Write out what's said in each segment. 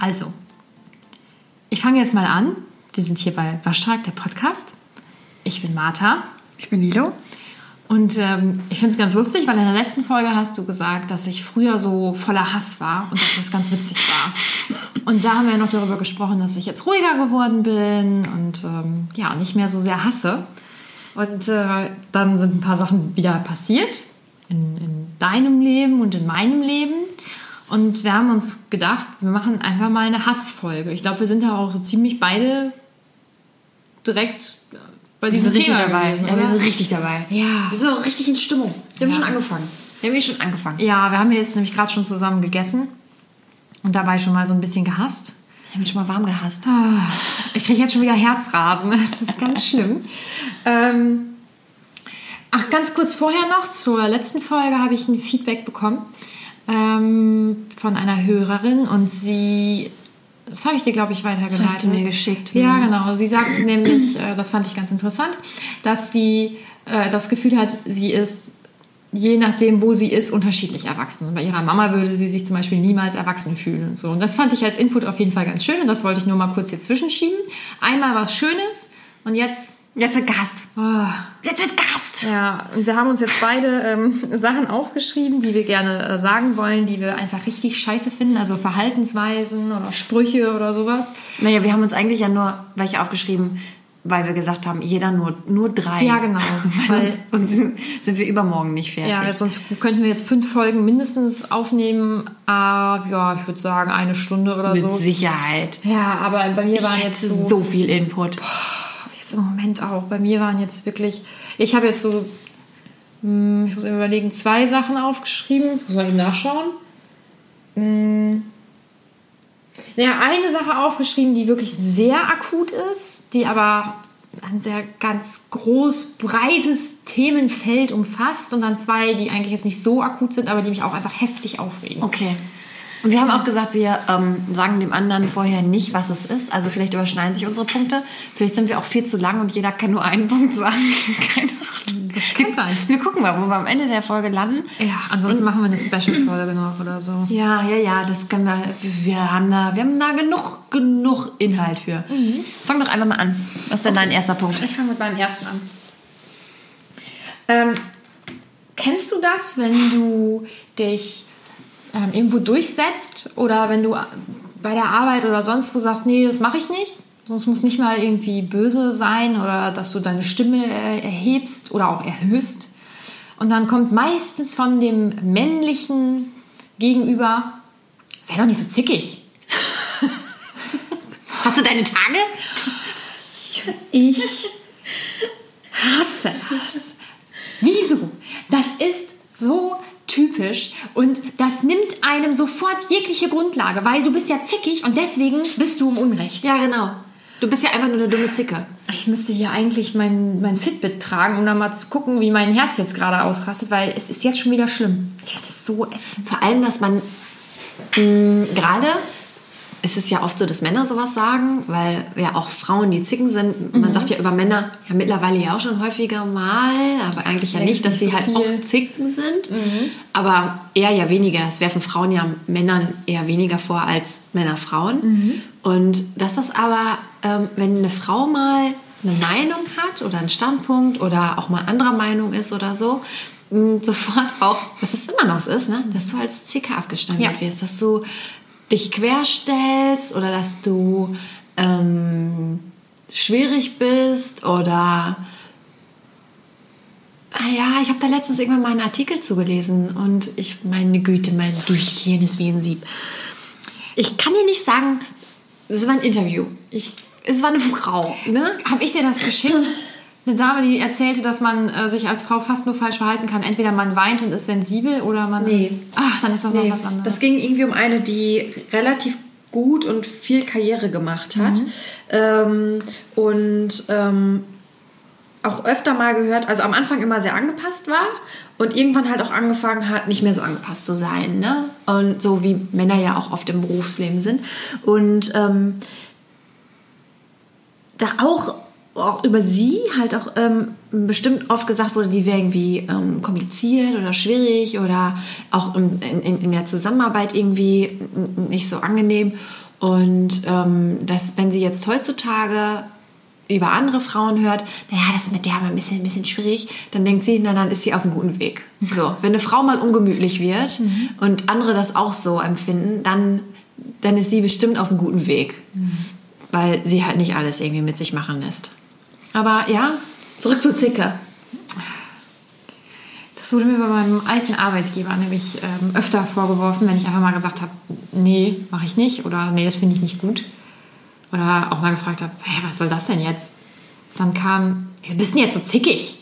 Also, ich fange jetzt mal an. Wir sind hier bei Waschtag, der Podcast. Ich bin Martha. Ich bin Lilo. Und ähm, ich finde es ganz lustig, weil in der letzten Folge hast du gesagt, dass ich früher so voller Hass war und dass das ganz witzig war. Und da haben wir noch darüber gesprochen, dass ich jetzt ruhiger geworden bin und ähm, ja, nicht mehr so sehr hasse. Und äh, dann sind ein paar Sachen wieder passiert in, in deinem Leben und in meinem Leben. Und wir haben uns gedacht, wir machen einfach mal eine Hassfolge. Ich glaube, wir sind da auch so ziemlich beide direkt bei Wir diesem sind richtig Thema dabei. gewesen, ja, wir sind richtig dabei. Ja. Wir sind auch richtig in Stimmung. Wir haben Ja. schon angefangen. Wir haben schon angefangen. Ja, wir haben jetzt nämlich gerade schon zusammen gegessen und dabei schon mal so ein bisschen gehasst. Ich habe mich schon mal warm gehasst. Ah, Ich kriege jetzt schon wieder Herzrasen. Das ist ganz schlimm. Ähm, ach, ganz kurz vorher noch, zur letzten Folge habe ich ein Feedback bekommen ähm, von einer Hörerin und sie, das habe ich dir, glaube ich, weitergeleitet. Hast du mir geschickt. Ja, Mhm. genau. Sie sagte nämlich, äh, das fand ich ganz interessant, dass sie äh, das Gefühl hat, sie ist je nachdem, wo sie ist, unterschiedlich erwachsen. Bei ihrer Mama würde sie sich zum Beispiel niemals erwachsen fühlen und so. Und das fand ich als Input auf jeden Fall ganz schön und das wollte ich nur mal kurz hier zwischenschieben. Einmal was Schönes und jetzt. Jetzt wird Gast. Oh, Jetzt wird Gast. ja, und wir haben uns jetzt beide ähm, Sachen aufgeschrieben, die wir gerne äh, sagen wollen, die wir einfach richtig scheiße finden, also Verhaltensweisen oder Sprüche oder sowas. Naja, wir haben uns eigentlich ja nur welche aufgeschrieben, weil wir gesagt haben, jeder nur, nur drei. Ja, genau. weil sonst, sonst sind- wir übermorgen nicht fertig. Ja, sonst könnten wir jetzt fünf Folgen mindestens aufnehmen. Ah, ja, ich würde sagen eine Stunde oder Mit so. Sicherheit. Ja, aber bei mir waren jetzt so, so viel Input. Jetzt im Moment auch. Bei mir waren jetzt wirklich, ich habe jetzt so, hm, ich muss eben überlegen, zwei Sachen aufgeschrieben. Soll ich eben nachschauen? Hm. Naja, eine Sache aufgeschrieben, die wirklich sehr akut ist, die aber ein sehr ganz groß, breites Themenfeld umfasst und dann zwei, die eigentlich jetzt nicht so akut sind, aber die mich auch einfach heftig aufregen. Okay. Und wir haben auch gesagt, wir ähm, sagen dem anderen vorher nicht, was es ist. Also vielleicht überschneiden sich unsere Punkte. Vielleicht sind wir auch viel zu lang und jeder kann nur einen Punkt sagen. Keine Ahnung. Das kann sein. Wir gucken mal, wo wir am Ende der Folge landen. Ja, ansonsten machen wir eine Special-Folge noch oder so. Ja, ja, ja, das können wir. Wir haben da, wir haben da genug, genug Inhalt für. Fang doch einfach mal an. Was ist denn dein erster Punkt? Ich fange mit meinem ersten an. Ähm, kennst du das, wenn du dich ähm, irgendwo durchsetzt oder wenn du bei der Arbeit oder sonst wo sagst, nee, das mache ich nicht? Sonst muss nicht mal irgendwie böse sein oder dass du deine Stimme äh, erhebst oder auch erhöhst. Und dann kommt meistens von dem männlichen Gegenüber, sei doch nicht so zickig. Hast du deine Tage? Ich hasse das. Wieso? Das ist so typisch und das nimmt einem sofort jegliche Grundlage, weil du bist ja zickig und deswegen bist du im Unrecht. Ja, genau. Du bist ja einfach nur eine dumme Zicke. Ich müsste hier eigentlich mein, mein Fitbit tragen, um dann mal zu gucken, wie mein Herz jetzt gerade ausrastet, weil es ist jetzt schon wieder schlimm. Ich finde es so ätzend. Vor allem, dass man mh, gerade, es ist ja oft so, dass Männer sowas sagen, weil ja auch Frauen, die Zicken sind, man sagt ja über Männer ja mittlerweile ja auch schon häufiger mal, aber eigentlich ja Längst nicht, dass sie so halt viel. auch Zicken sind. Aber eher ja weniger. Das werfen Frauen ja Männern eher weniger vor als Männer Frauen. Und dass das aber, ähm, wenn eine Frau mal eine Meinung hat oder einen Standpunkt oder auch mal anderer Meinung ist oder so, mh, sofort auch, dass es immer noch so ist, ne? dass du als Zicke abgestempelt Ja. wirst, dass du dich querstellst oder dass du ähm, schwierig bist oder Ah ja, ich habe da letztens irgendwann mal einen Artikel zugelesen und ich meine Güte, mein Durchgehen ist wie ein Sieb. Ich kann dir nicht sagen, es war ein Interview. Ich, es war eine Frau, ne? Habe ich dir das geschickt? Eine Dame, die erzählte, dass man äh, sich als Frau fast nur falsch verhalten kann. Entweder man weint und ist sensibel oder man Nee. ist. Ach, dann ist das noch was anderes. das ging irgendwie um eine, die relativ gut und viel Karriere gemacht hat. Ähm, und ähm, auch öfter mal gehört, also am Anfang immer sehr angepasst war und irgendwann halt auch angefangen hat, nicht mehr so angepasst zu sein. Ne? Und so wie Männer ja auch oft im Berufsleben sind. Und ähm, da auch, auch über sie halt auch ähm, bestimmt oft gesagt wurde, die wäre irgendwie ähm, kompliziert oder schwierig oder auch in, in, in der Zusammenarbeit irgendwie nicht so angenehm. Und ähm, dass, wenn sie jetzt heutzutage über andere Frauen hört, naja, das ist mit der mal ein bisschen, ein bisschen schwierig, dann denkt sie, na dann ist sie auf einem guten Weg. So, wenn eine Frau mal ungemütlich wird Mhm. und andere das auch so empfinden, dann, dann ist sie bestimmt auf einem guten Weg. Mhm. Weil sie halt nicht alles irgendwie mit sich machen lässt. Aber ja, zurück zu Zicke. Das wurde mir bei meinem alten Arbeitgeber nämlich ähm, öfter vorgeworfen, wenn ich einfach mal gesagt habe, nee, mache ich nicht oder nee, das finde ich nicht gut. Oder auch mal gefragt habe, hä, was soll das denn jetzt? Dann kam, wieso bist du denn jetzt so zickig?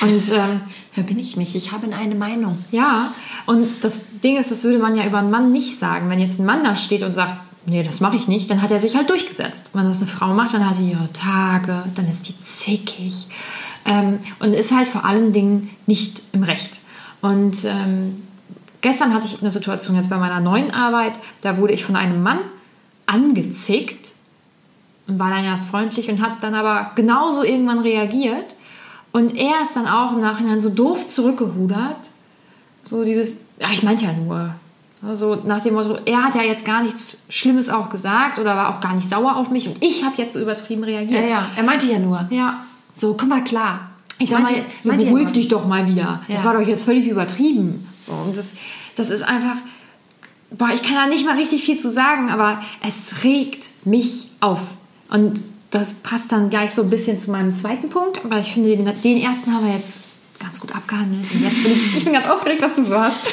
Und ähm, Ja, bin ich nicht. Ich habe eine Meinung. ja, und das Ding ist, das würde man ja über einen Mann nicht sagen. Wenn jetzt ein Mann da steht und sagt, nee, das mache ich nicht, dann hat er sich halt durchgesetzt. Wenn das eine Frau macht, dann hat sie ihre Tage, dann ist die zickig ähm, und ist halt vor allen Dingen nicht im Recht. Und ähm, gestern hatte ich eine Situation jetzt bei meiner neuen Arbeit, da wurde ich von einem Mann angezickt und war dann erst freundlich und hat dann aber genauso irgendwann reagiert. Und er ist dann auch im Nachhinein so doof zurückgerudert. So dieses, ja, ich meinte ja nur. Also nach dem Motto, er hat ja jetzt gar nichts Schlimmes auch gesagt oder war auch gar nicht sauer auf mich und ich habe jetzt so übertrieben reagiert. Ja, ja, er meinte ja nur. Ja. So, komm mal klar. Ich sag mal, meinte beruhig dich doch mal wieder. Das Ja. war doch jetzt völlig übertrieben. So, und das, das ist einfach, boah, ich kann da nicht mal richtig viel zu sagen, aber es regt mich auf. Und das passt dann gleich so ein bisschen zu meinem zweiten Punkt, aber ich finde, den, den ersten haben wir jetzt ganz gut abgehandelt. Und jetzt bin ich, ich bin ganz aufgeregt, was du so hast.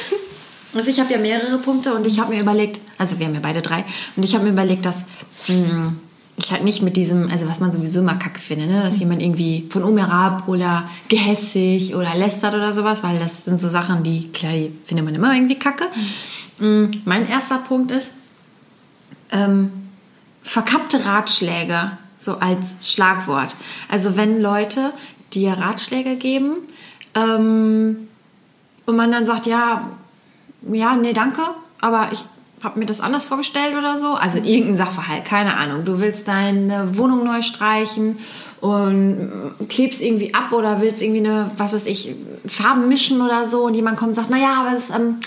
Also ich habe ja mehrere Punkte und ich habe mir überlegt, also wir haben ja beide drei, und ich habe mir überlegt, dass mh, ich halt nicht mit diesem, also was man sowieso immer kacke finde, ne? dass jemand irgendwie von oben herab oder gehässig oder lästert oder sowas, weil das sind so Sachen, die, klar, die findet man immer irgendwie kacke. Mh, Mein erster Punkt ist, ähm, verkappte Ratschläge, so als Schlagwort. Also wenn Leute dir Ratschläge geben ähm, und man dann sagt, ja, ja, nee, danke, aber ich habe mir das anders vorgestellt oder so. Also irgendein Sachverhalt, keine Ahnung. Du willst deine Wohnung neu streichen und klebst irgendwie ab oder willst irgendwie eine, was weiß ich, Farben mischen oder so und jemand kommt und sagt, naja, aber es, ähm,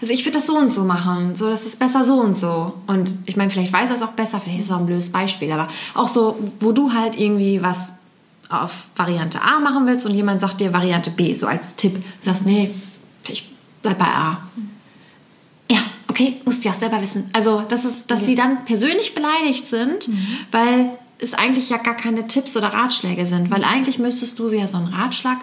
also ich würde das so und so machen, so, das ist besser so und so. Und ich meine, vielleicht weiß er es auch besser, vielleicht ist es auch ein blödes Beispiel, aber auch so, wo du halt irgendwie was auf Variante A machen willst und jemand sagt dir Variante B, so als Tipp. Du sagst, nee, ich bleib bei A. Okay, musst du ja auch selber wissen. Also, das ist, dass sie dann persönlich beleidigt sind, weil es eigentlich ja gar keine Tipps oder Ratschläge sind. Weil eigentlich müsstest du ja so einen Ratschlag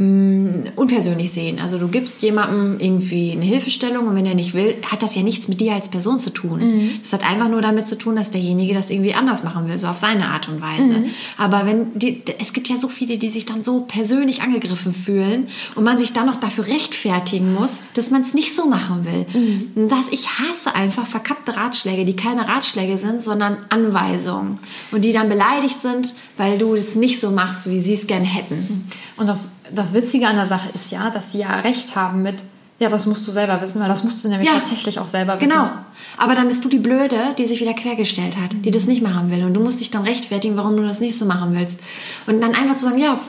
mh, unpersönlich sehen. Also du gibst jemandem irgendwie eine Hilfestellung und wenn er nicht will, hat das ja nichts mit dir als Person zu tun. Das hat einfach nur damit zu tun, dass derjenige das irgendwie anders machen will, so auf seine Art und Weise. Aber wenn die, es gibt ja so viele, die sich dann so persönlich angegriffen fühlen und man sich dann noch dafür rechtfertigen muss, dass man es nicht so machen will. Und das, ich hasse einfach verkappte Ratschläge, die keine Ratschläge sind, sondern Anweisungen. Und die dann beleidigt sind, weil du es nicht so machst, wie sie es gerne hätten. Und das, das Witzige an der Sache ist ja, dass sie ja recht haben mit, ja, das musst du selber wissen, weil das musst du nämlich Ja. tatsächlich auch selber wissen. Genau. Aber dann bist du die Blöde, die sich wieder quergestellt hat, die das nicht machen will. Und du musst dich dann rechtfertigen, warum du das nicht so machen willst. Und dann einfach zu sagen, ja,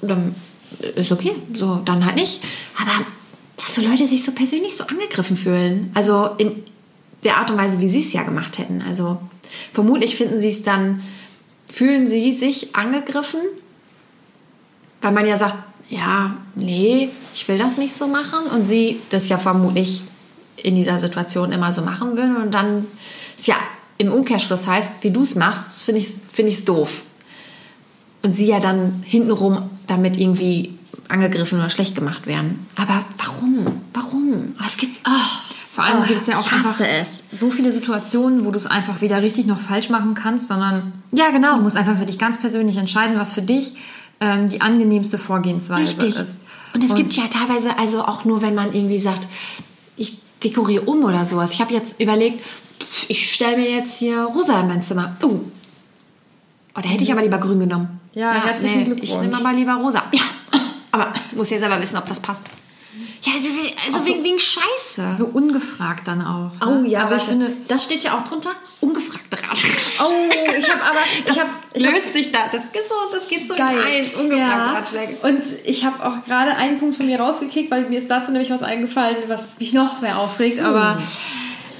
dann ist okay, so, dann halt nicht. Aber dass so Leute sich so persönlich so angegriffen fühlen. Also in der Art und Weise, wie sie es ja gemacht hätten. Also vermutlich finden sie es dann, fühlen sie sich angegriffen, weil man ja sagt, ja, nee, ich will das nicht so machen. Und sie das ja vermutlich in dieser Situation immer so machen würden. Und dann es ja im Umkehrschluss heißt, wie du es machst, finde ich es find doof. Und sie ja dann hintenrum damit irgendwie angegriffen oder schlecht gemacht werden. Aber warum? Warum? Oh, Es gibt. Oh, Vor allem oh, gibt es ja auch einfach es. so viele Situationen, wo du es einfach weder richtig noch falsch machen kannst, sondern Ja, genau. du musst einfach für dich ganz persönlich entscheiden, was für dich ähm, die angenehmste Vorgehensweise Richtig. ist. Und es gibt ja teilweise, also auch nur, wenn man irgendwie sagt, ich dekoriere um oder sowas. Ich habe jetzt überlegt, ich stelle mir jetzt hier rosa in mein Zimmer. Oh. Oh, da hätte ich aber lieber grün genommen. Ja, herzlichen Ich Glückwunsch. nehme aber lieber rosa. Ja, aber muss ja selber wissen, ob das passt. Ja, also, also so- wegen, wegen Scheiße. So ungefragt dann auch. oh ne? ja, also ich warte. finde. das steht ja auch drunter. Ungefragte Ratschläge. Oh, ich habe aber. das hab, ich hab, löst sich da. Das, ist so, das geht so Geil. in eins. Ungefragte Ja. Ratschläge. Und ich habe auch gerade einen Punkt von mir rausgekickt, weil mir ist dazu nämlich was eingefallen, was mich noch mehr aufregt. Aber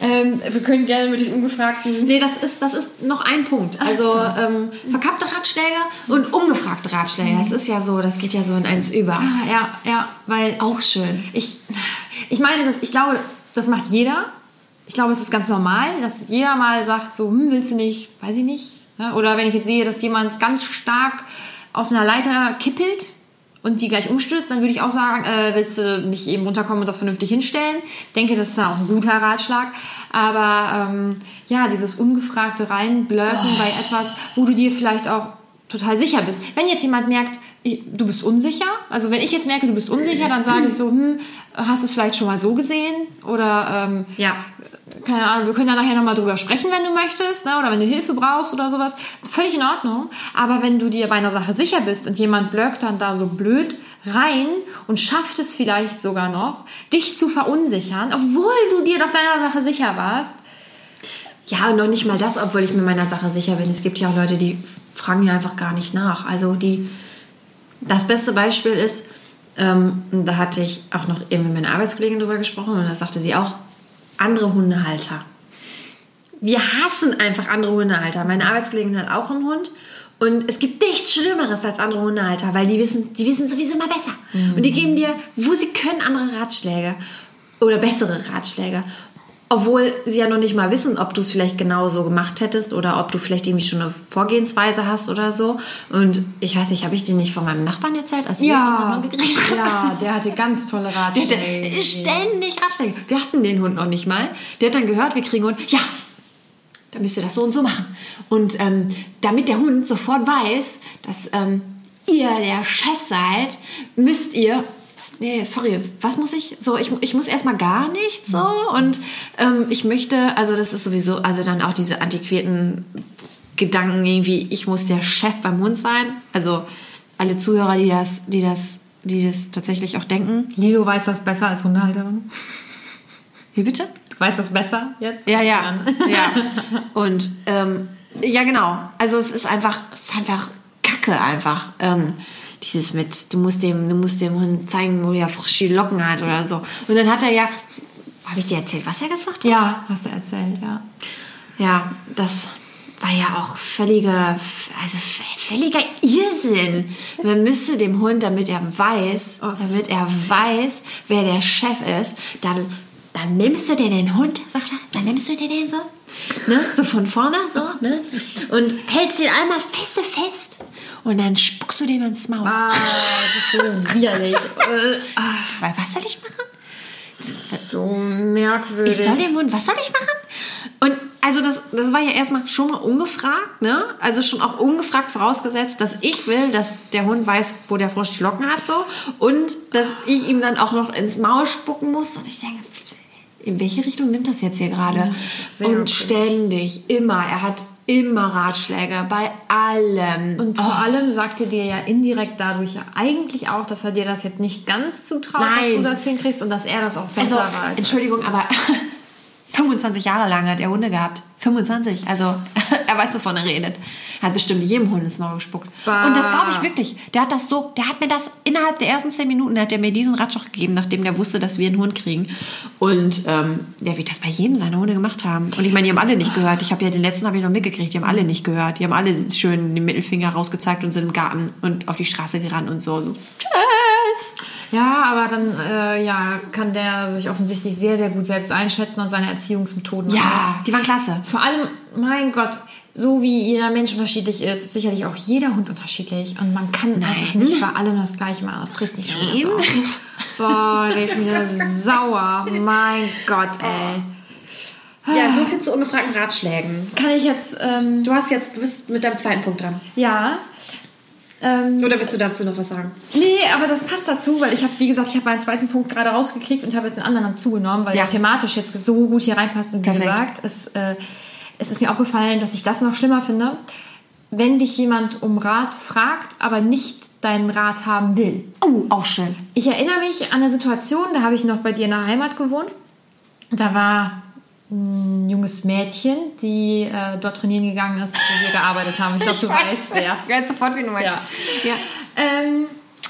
Ähm, wir können gerne mit den ungefragten. Nee, das ist, das ist noch ein Punkt. Also ähm, verkappte Ratschläge und ungefragte Ratschläge. Das ist ja so, das geht ja so in eins über. Ah, ja, ja, weil Auch schön. ich, ich meine, das, ich glaube, das macht jeder. Ich glaube, es ist ganz normal, dass jeder mal sagt, so, hm, willst du nicht, weiß ich nicht. Oder wenn ich jetzt sehe, dass jemand ganz stark auf einer Leiter kippelt und die gleich umstürzt, dann würde ich auch sagen, äh, willst du nicht eben runterkommen und das vernünftig hinstellen? denke, das ist dann auch ein guter Ratschlag. Aber ähm, ja, dieses ungefragte Reinblöken bei etwas, wo du dir vielleicht auch total sicher bist. Wenn jetzt jemand merkt, ich- du bist unsicher, also wenn ich jetzt merke, du bist unsicher, dann sage ich so, hm, hast du es vielleicht schon mal so gesehen? Oder ähm, Ja. Keine Ahnung, wir können ja nachher nochmal drüber sprechen, wenn du möchtest, ne? oder wenn du Hilfe brauchst oder sowas. Völlig in Ordnung. Aber wenn du dir bei einer Sache sicher bist und jemand blöckt dann da so blöd rein und schafft es vielleicht sogar noch, dich zu verunsichern, obwohl du dir doch deiner Sache sicher warst. Ja, und noch nicht mal das, obwohl ich mir meiner Sache sicher bin. Es gibt ja auch Leute, die fragen ja einfach gar nicht nach. Also die, das beste Beispiel ist, ähm, da hatte ich auch noch eben mit meiner Arbeitskollegin drüber gesprochen und da sagte sie auch, andere Hundehalter. Wir hassen einfach andere Hundehalter. Meine Arbeitskollegin hat auch einen Hund und es gibt nichts Schlimmeres als andere Hundehalter, weil die wissen, die wissen sowieso immer besser. Und die geben dir, wo sie können, andere Ratschläge oder bessere Ratschläge. Obwohl sie ja noch nicht mal wissen, ob du es vielleicht genau so gemacht hättest oder ob du vielleicht irgendwie schon eine Vorgehensweise hast oder so. Und ich weiß nicht, habe ich dir nicht von meinem Nachbarn erzählt, als wir unseren Hund gekriegt haben? ja, der hatte ganz tolle Der Ratschläge. hatte ständig Ratschläge. Wir hatten den Hund noch nicht mal. Der hat dann gehört, wir kriegen einen Hund. Ja, dann müsst ihr das so und so machen. Und ähm, damit der Hund sofort weiß, dass ähm, ihr der Chef seid, müsst ihr. Nee, sorry, was muss ich? So, ich, ich muss erstmal gar nichts so. Und ähm, ich möchte, also das ist sowieso, also dann auch diese antiquierten Gedanken irgendwie, ich muss der Chef beim Hund sein. Also alle Zuhörer, die das, die das, die das tatsächlich auch denken. Lilo weiß das besser als Hundehalterin. Wie bitte? Du weißt das besser jetzt? Ja, ja. ja. Und ähm, ja, genau. Also es ist einfach, es ist einfach Kacke einfach. Ähm, dieses mit, du musst dem, du musst dem Hund zeigen, wo er frische Locken hat oder so. Und dann hat er ja, habe ich dir erzählt, was er gesagt hat? Ja, hast du erzählt, ja. Ja, das war ja auch völliger, also völliger Irrsinn. Man müsste dem Hund, damit er weiß, Oh, damit er weiß, wer der Chef ist, dann, dann nimmst du dir den Hund, sagt er, dann nimmst du dir den so, ne, so von vorne so, ne, und hältst ihn einmal feste fest und dann spuckst du dem ins Maul. Ah, das ist so widerlich. Weil, Was soll ich machen? so merkwürdig. Ich soll dem Hund, was soll ich machen? Und also das, das war ja erstmal schon mal ungefragt, ne? Also schon auch ungefragt vorausgesetzt, dass ich will, dass der Hund weiß, wo der Frosch die Locken hat so und dass ich ihm dann auch noch ins Maul spucken muss und ich denke, in welche Richtung nimmt das jetzt hier gerade? und ständig, immer, er hat immer Ratschläge bei allem. Und vor allem sagte dir ja indirekt dadurch ja eigentlich auch, dass er dir das jetzt nicht ganz zutraut, dass Nein. du das hinkriegst und dass er das auch Also, besser weiß. Entschuldigung, aber 25 Jahre lang hat er Hunde gehabt. 25. Also, er weiß, wovon er redet. Hat bestimmt jedem Hund ins Maul gespuckt. Bah. Und das glaube ich wirklich. Der hat das so, der hat mir das innerhalb der ersten 10 Minuten, hat er mir diesen Ratschlag gegeben, nachdem der wusste, dass wir einen Hund kriegen. Und ähm, der wird das bei jedem seiner Hunde gemacht haben. Und ich meine, die haben alle nicht gehört. Ich habe ja den letzten habe ich noch mitgekriegt. Die haben alle nicht gehört. Die haben alle schön den Mittelfinger rausgezeigt und sind im Garten und auf die Straße gerannt und so. so. Tschüss. Ja, aber dann äh, ja, kann der sich offensichtlich sehr, sehr gut selbst einschätzen und seine Erziehungsmethoden. Ja, die waren klasse. Vor allem, mein Gott, so wie jeder Mensch unterschiedlich ist, ist sicherlich auch jeder Hund unterschiedlich. Und man kann einfach nicht bei allem das Gleiche machen. Das regt mich schon Nein. auf. Boah, da werde ich wieder sauer. Mein Gott, ey. Ja, so viel zu ungefragten Ratschlägen. Kann ich jetzt, ähm, Du hast jetzt, du bist mit deinem zweiten Punkt dran. ja. Ähm, Oder willst du dazu noch was sagen? Nee, aber das passt dazu, weil ich habe, wie gesagt, ich habe meinen zweiten Punkt gerade rausgekriegt und habe jetzt einen anderen dazu genommen, weil Ja. der thematisch jetzt so gut hier reinpasst. Und wie Perfekt. gesagt, es, äh, es ist mir aufgefallen, dass ich das noch schlimmer finde, wenn dich jemand um Rat fragt, aber nicht deinen Rat haben will. Oh, auch schön. Ich erinnere mich an eine Situation, da habe ich noch bei dir in der Heimat gewohnt. Da war ein junges Mädchen, die äh, dort trainieren gegangen ist, wo wir gearbeitet haben. Ich glaube, du weißt wer. Ich weiß sofort, wie du meinst. Ja. ja. Ähm,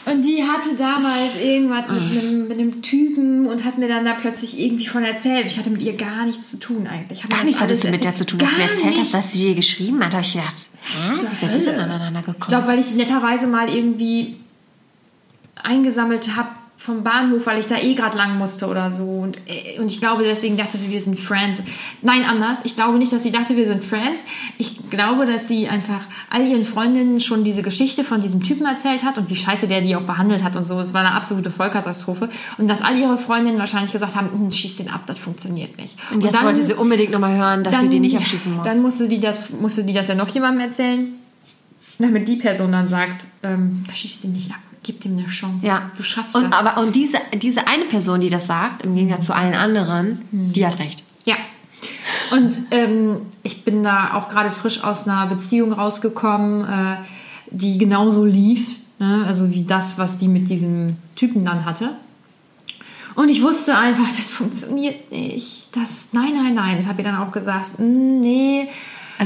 Und die hatte damals irgendwas Ah. mit einem, mit einem Typen und hat mir dann da plötzlich irgendwie von erzählt. Ich hatte mit ihr gar nichts zu tun eigentlich. Ich hab Gar nichts hattest du mit der zu tun, als du mir erzählt hast, dass sie dir geschrieben hat. Da habe ich gedacht, hm, zur wie seid ihr denn aneinander Ich gekommen? glaube, weil ich netterweise mal irgendwie eingesammelt habe vom Bahnhof, weil ich da eh gerade lang musste oder so. Und, äh, und ich glaube, deswegen dachte sie, wir sind Friends. Nein, anders. Ich glaube nicht, dass sie dachte, wir sind Friends. Ich glaube, dass sie einfach all ihren Freundinnen schon diese Geschichte von diesem Typen erzählt hat und wie scheiße der die auch behandelt hat und so. Es war eine absolute Vollkatastrophe. Und dass all ihre Freundinnen wahrscheinlich gesagt haben, "Hm, schieß den ab, das funktioniert nicht. und jetzt dann- wollte sie unbedingt nochmal hören, dass sie den nicht abschießen muss. Dann musste die, das, musste die das ja noch jemandem erzählen, damit die Person dann sagt, ähm, schieß den nicht ab, gib dem eine Chance. ja. Du schaffst und, das. Aber, und diese, diese eine Person, die das sagt, im Gegensatz zu allen anderen, Hm. die hat recht. Ja. Und ähm, ich bin da auch gerade frisch aus einer Beziehung rausgekommen, äh, die genauso lief. Ne? Also wie das, was die mit diesem Typen dann hatte. Und ich wusste einfach, das funktioniert nicht. Das, nein, nein, nein. Ich habe ihr dann auch gesagt, "Mm,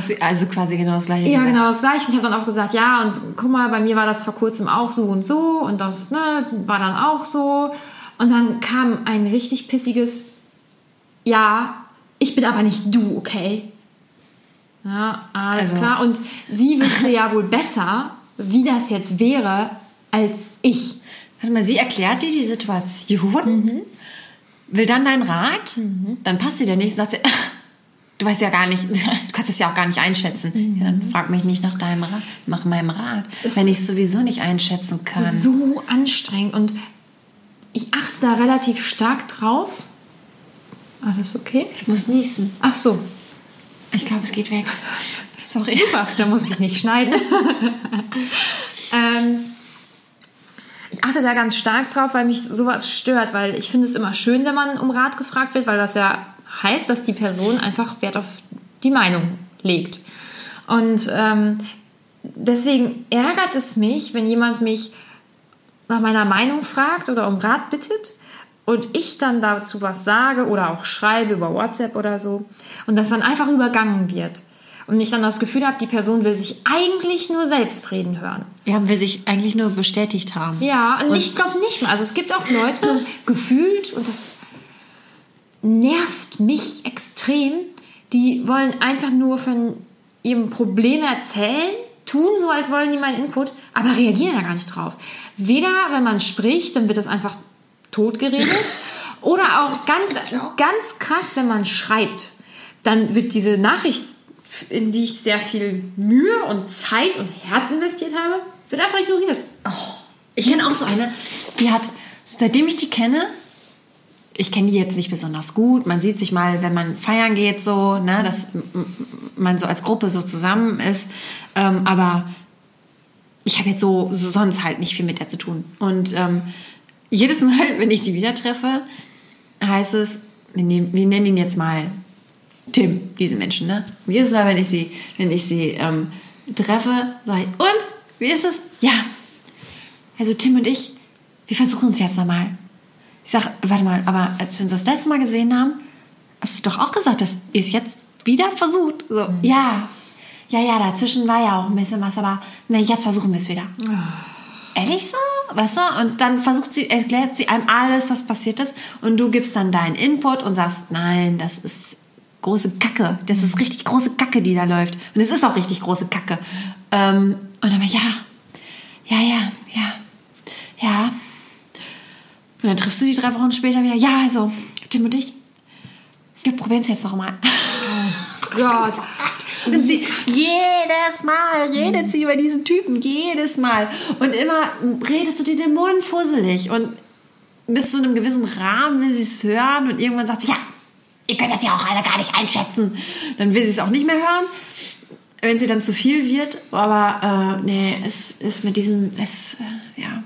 nee, Also, also quasi genau das gleiche Ja, gesagt. genau das gleiche. Und ich habe dann auch gesagt, ja, und guck mal, bei mir war das vor kurzem auch so und so und das ne, war dann auch so. Und dann kam ein richtig pissiges, ja, ich bin aber nicht du, okay? Ja, alles Also- klar. Und sie wüsste ja wohl besser, wie das jetzt wäre, als ich. Warte mal, sie erklärt dir die Situation, Mhm. will dann deinen Rat, dann passt sie dir nicht und sagt sie, du weißt ja gar nicht, du kannst es ja auch gar nicht einschätzen. Ja, dann frag mich nicht nach deinem Rat, nach meinem Rat, Es- wenn ich es sowieso nicht einschätzen kann. So anstrengend. Und ich achte da relativ stark drauf. Alles okay? Ich muss niesen. Ach so, Ich glaube, es geht weg. Sorry. Super, da muss ich nicht schneiden. ähm, ich achte da ganz stark drauf, weil mich sowas stört, weil ich finde es immer schön, wenn man um Rat gefragt wird, weil das ja heißt, dass die Person einfach Wert auf die Meinung legt. Und ähm, deswegen ärgert es mich, wenn jemand mich nach meiner Meinung fragt oder um Rat bittet und ich dann dazu was sage oder auch schreibe über WhatsApp oder so und das dann einfach übergangen wird. Und ich dann das Gefühl habe, die Person will sich eigentlich nur selbst reden hören. Ja, will sich eigentlich nur bestätigt haben. Ja, und, ich glaube nicht mal. Also es gibt auch Leute, gefühlt, und das nervt mich extrem, die wollen einfach nur von ihrem Problem erzählen, tun so, als wollen die meinen Input, aber reagieren da gar nicht drauf. Weder, wenn man spricht, dann wird das einfach totgeredet, oder auch ganz, ganz krass, wenn man schreibt. Dann wird diese Nachricht, in die ich sehr viel Mühe und Zeit und Herz investiert habe, wird einfach ignoriert. Ich kenne auch so eine, die hat, seitdem ich die kenne, ich kenne die jetzt nicht besonders gut. Man sieht sich mal, wenn man feiern geht, so, ne, dass man so als Gruppe so zusammen ist. Ähm, aber ich habe jetzt so, so sonst halt nicht viel mit der zu tun. Und ähm, jedes Mal, wenn ich die wieder treffe, heißt es, wir, nehmen, wir nennen ihn jetzt mal Tim, diese Menschen, ne? Jedes Mal, wenn ich sie, wenn ich sie ähm, treffe, sage ich, und, wie ist es? Ja, also Tim und ich, wir versuchen es jetzt nochmal. Ich sag, warte mal, aber als wir uns das letzte Mal gesehen haben, hast du doch auch gesagt, dass ihr es jetzt wieder versucht. So, ja, ja, ja, dazwischen war ja auch ein bisschen was, aber na, jetzt versuchen wir es wieder. Ehrlich so? Weißt du? Und dann versucht sie, erklärt sie einem alles, was passiert ist. Und du gibst dann deinen Input und sagst, nein, das ist große Kacke. Das ist richtig große Kacke, die da läuft. Und es ist auch richtig große Kacke. Ähm, und dann, ja, ja, ja, ja, ja. Dann triffst du die drei Wochen später wieder. Ja, also, Tim und ich, wir probieren es jetzt noch mal. Gott. Und sie, jedes Mal redet sie über diesen Typen, jedes Mal. Und immer redest du dir den Mund fusselig. Und bis zu einem gewissen Rahmen will sie es hören und irgendwann sagt sie, ja, ihr könnt das ja auch alle gar nicht einschätzen. Dann will sie es auch nicht mehr hören, wenn sie dann zu viel wird. Aber äh, nee, es ist mit diesem, es, äh, ja,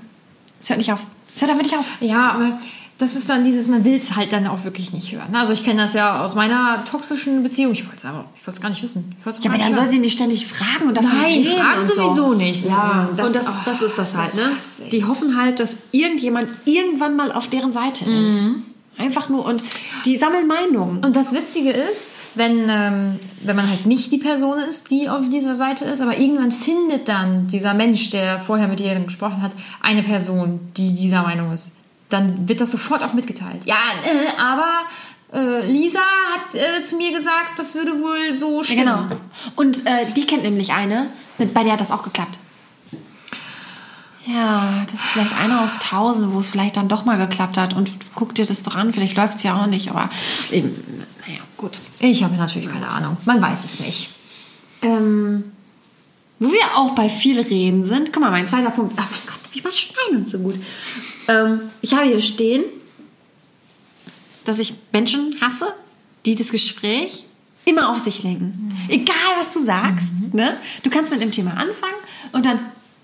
es hört nicht auf. Hört damit nicht auf. Ja, aber das ist dann dieses, man will es halt dann auch wirklich nicht hören. Also ich kenne das ja aus meiner toxischen Beziehung. Ich wollte es aber, ich wollte es gar nicht wissen. Ich Ja, aber dann nicht soll hören. sie nicht ständig fragen und davon Nein, fragen und so. sowieso nicht. Ja, Das- und das, oh, das ist das halt, das ne? ich. Die hoffen halt, dass irgendjemand irgendwann mal auf deren Seite ist. Einfach nur und die sammeln Meinungen. Und das Witzige ist, wenn, ähm, wenn man halt nicht die Person ist, die auf dieser Seite ist, aber irgendwann findet dann dieser Mensch, der vorher mit ihr gesprochen hat, eine Person, die dieser Meinung ist. Dann wird das sofort auch mitgeteilt. Ja, äh, aber äh, Lisa hat äh, zu mir gesagt, das würde wohl so Ja, stimmen. genau. Und äh, die kennt nämlich eine, mit, bei der hat das auch geklappt. Ja, das ist vielleicht eine aus tausend, wo es vielleicht dann doch mal geklappt hat. Und guck dir das doch an, vielleicht läuft es ja auch nicht, aber eben, naja, gut. Ich habe natürlich keine Ahnung. Man weiß es nicht. Ähm, wo wir auch bei viel reden sind, guck mal, mein zweiter Punkt. Ach mein Gott, wie man schneiden uns so gut. Ähm, ich habe hier stehen, dass ich Menschen hasse, die das Gespräch immer auf sich lenken. Egal, was du sagst. Ne? Du kannst mit dem Thema anfangen und dann,